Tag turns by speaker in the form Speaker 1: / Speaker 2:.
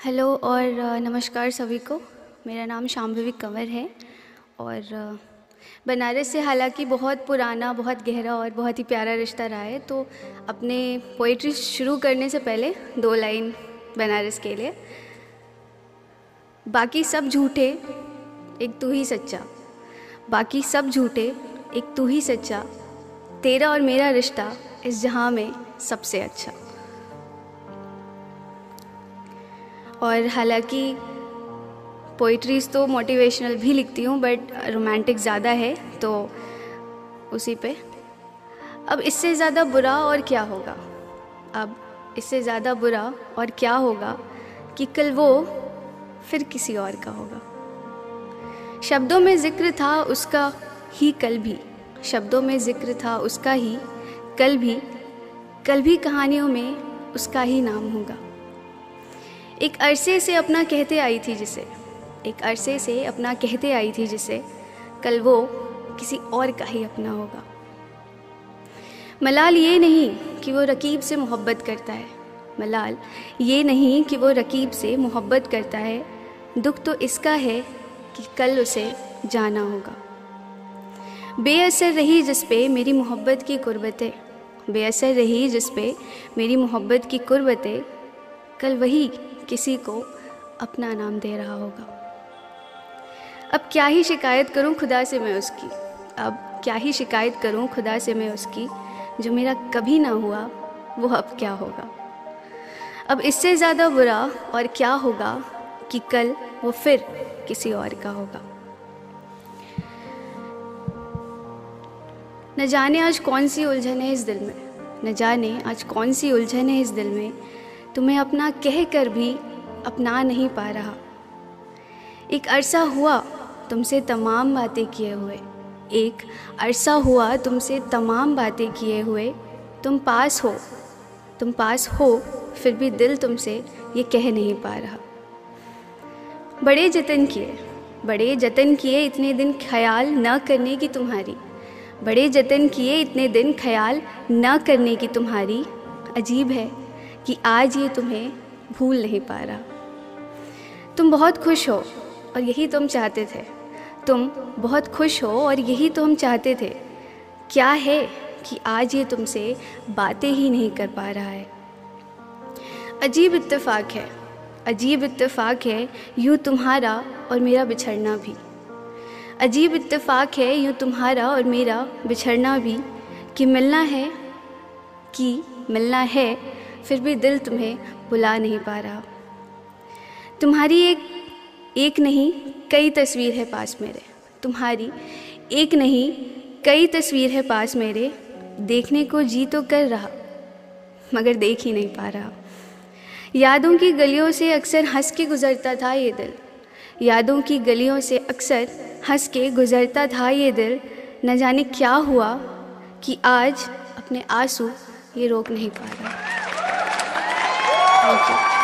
Speaker 1: Hello और नमस्कार सभी को। मेरा नाम शाम्भवी कंवर है और बनारस से हालाँकि बहुत पुराना, बहुत गहरा और बहुत ही प्यारा रिश्ता रहा है तो अपने पोइट्री शुरू करने से पहले दो लाइन बनारस के लिए। बाकी सब झूठे, एक तू ही सच्चा। बाकी सब झूठे, एक तू ही सच्चा। तेरा और मेरा रिश्ता इस जहाँ में सबसे अच्छा। और हालाँकि पोइट्रीज़ तो मोटिवेशनल भी लिखती हूँ बट रोमांटिक ज़्यादा है तो उसी पे। अब इससे ज़्यादा बुरा और क्या होगा? अब इससे ज़्यादा बुरा और क्या होगा कि कल वो फिर किसी और का होगा? शब्दों में ज़िक्र था उसका ही कल भी। शब्दों में ज़िक्र था उसका ही कल भी। कल भी कहानियों में उसका ही नाम होगा। एक अरसे से अपना कहते आई थी जिसे, एक अरसे से अपना कहते आई थी जिसे, कल वो किसी और का ही अपना होगा। मलाल ये नहीं कि वो रकीब से मोहब्बत करता है। मलाल ये नहीं कि वो रकीब से मोहब्बत करता है। दुख तो इसका है कि कल उसे जाना होगा। बेअसर रही जिस पे मेरी मोहब्बत की कुर्बतें बेअसर रही जिस पे मेरी मोहब्बत की कुर्बतें कल वही किसी को अपना नाम दे रहा होगा। अब क्या ही शिकायत करूँ खुदा से मैं उसकी? अब क्या ही शिकायत करूँ खुदा से मैं उसकी? जो मेरा कभी ना हुआ, वो अब क्या होगा? अब इससे ज़्यादा बुरा और क्या होगा कि कल वो फिर किसी और का होगा? न जाने आज कौन सी उलझन है इस दिल में, न जाने आज कौन सी उलझन है इस दिल में तुम्हें अपना कह कर भी अपना नहीं पा रहा। एक अरसा हुआ तुमसे तमाम बातें किए हुए। एक अरसा हुआ तुमसे तमाम बातें किए हुए। तुम पास हो, तुम पास हो, फिर भी दिल तुमसे ये कह नहीं पा रहा। बड़े जतन किए, बड़े जतन किए इतने दिन ख्याल न करने की तुम्हारी। बड़े जतन किए इतने दिन ख्याल न करने की तुम्हारी। अजीब है कि आज ये तुम्हें भूल नहीं पा रहा। तुम बहुत खुश हो और यही तुम चाहते थे। तुम बहुत खुश हो और यही तो हम चाहते थे। क्या है कि आज ये तुमसे बातें ही नहीं कर पा रहा है? अजीब इत्तेफाक है। अजीब इत्तेफाक है यूँ तुम्हारा और मेरा बिछड़ना भी। अजीब इत्तेफाक है यूँ तुम्हारा और मेरा बिछड़ना भी कि मिलना है, कि मिलना है फिर भी दिल तुम्हें बुला नहीं पा रहा। तुम्हारी एक एक नहीं, कई तस्वीर है पास मेरे। तुम्हारी एक नहीं, कई तस्वीर है पास मेरे। देखने को जी तो कर रहा, मगर देख ही नहीं पा रहा। यादों की गलियों से अक्सर हंस के गुज़रता था ये दिल। यादों की गलियों से अक्सर हंस के गुज़रता था ये दिल। न जाने क्या हुआ कि आज अपने आँसू ये रोक नहीं पा रहा। Thank you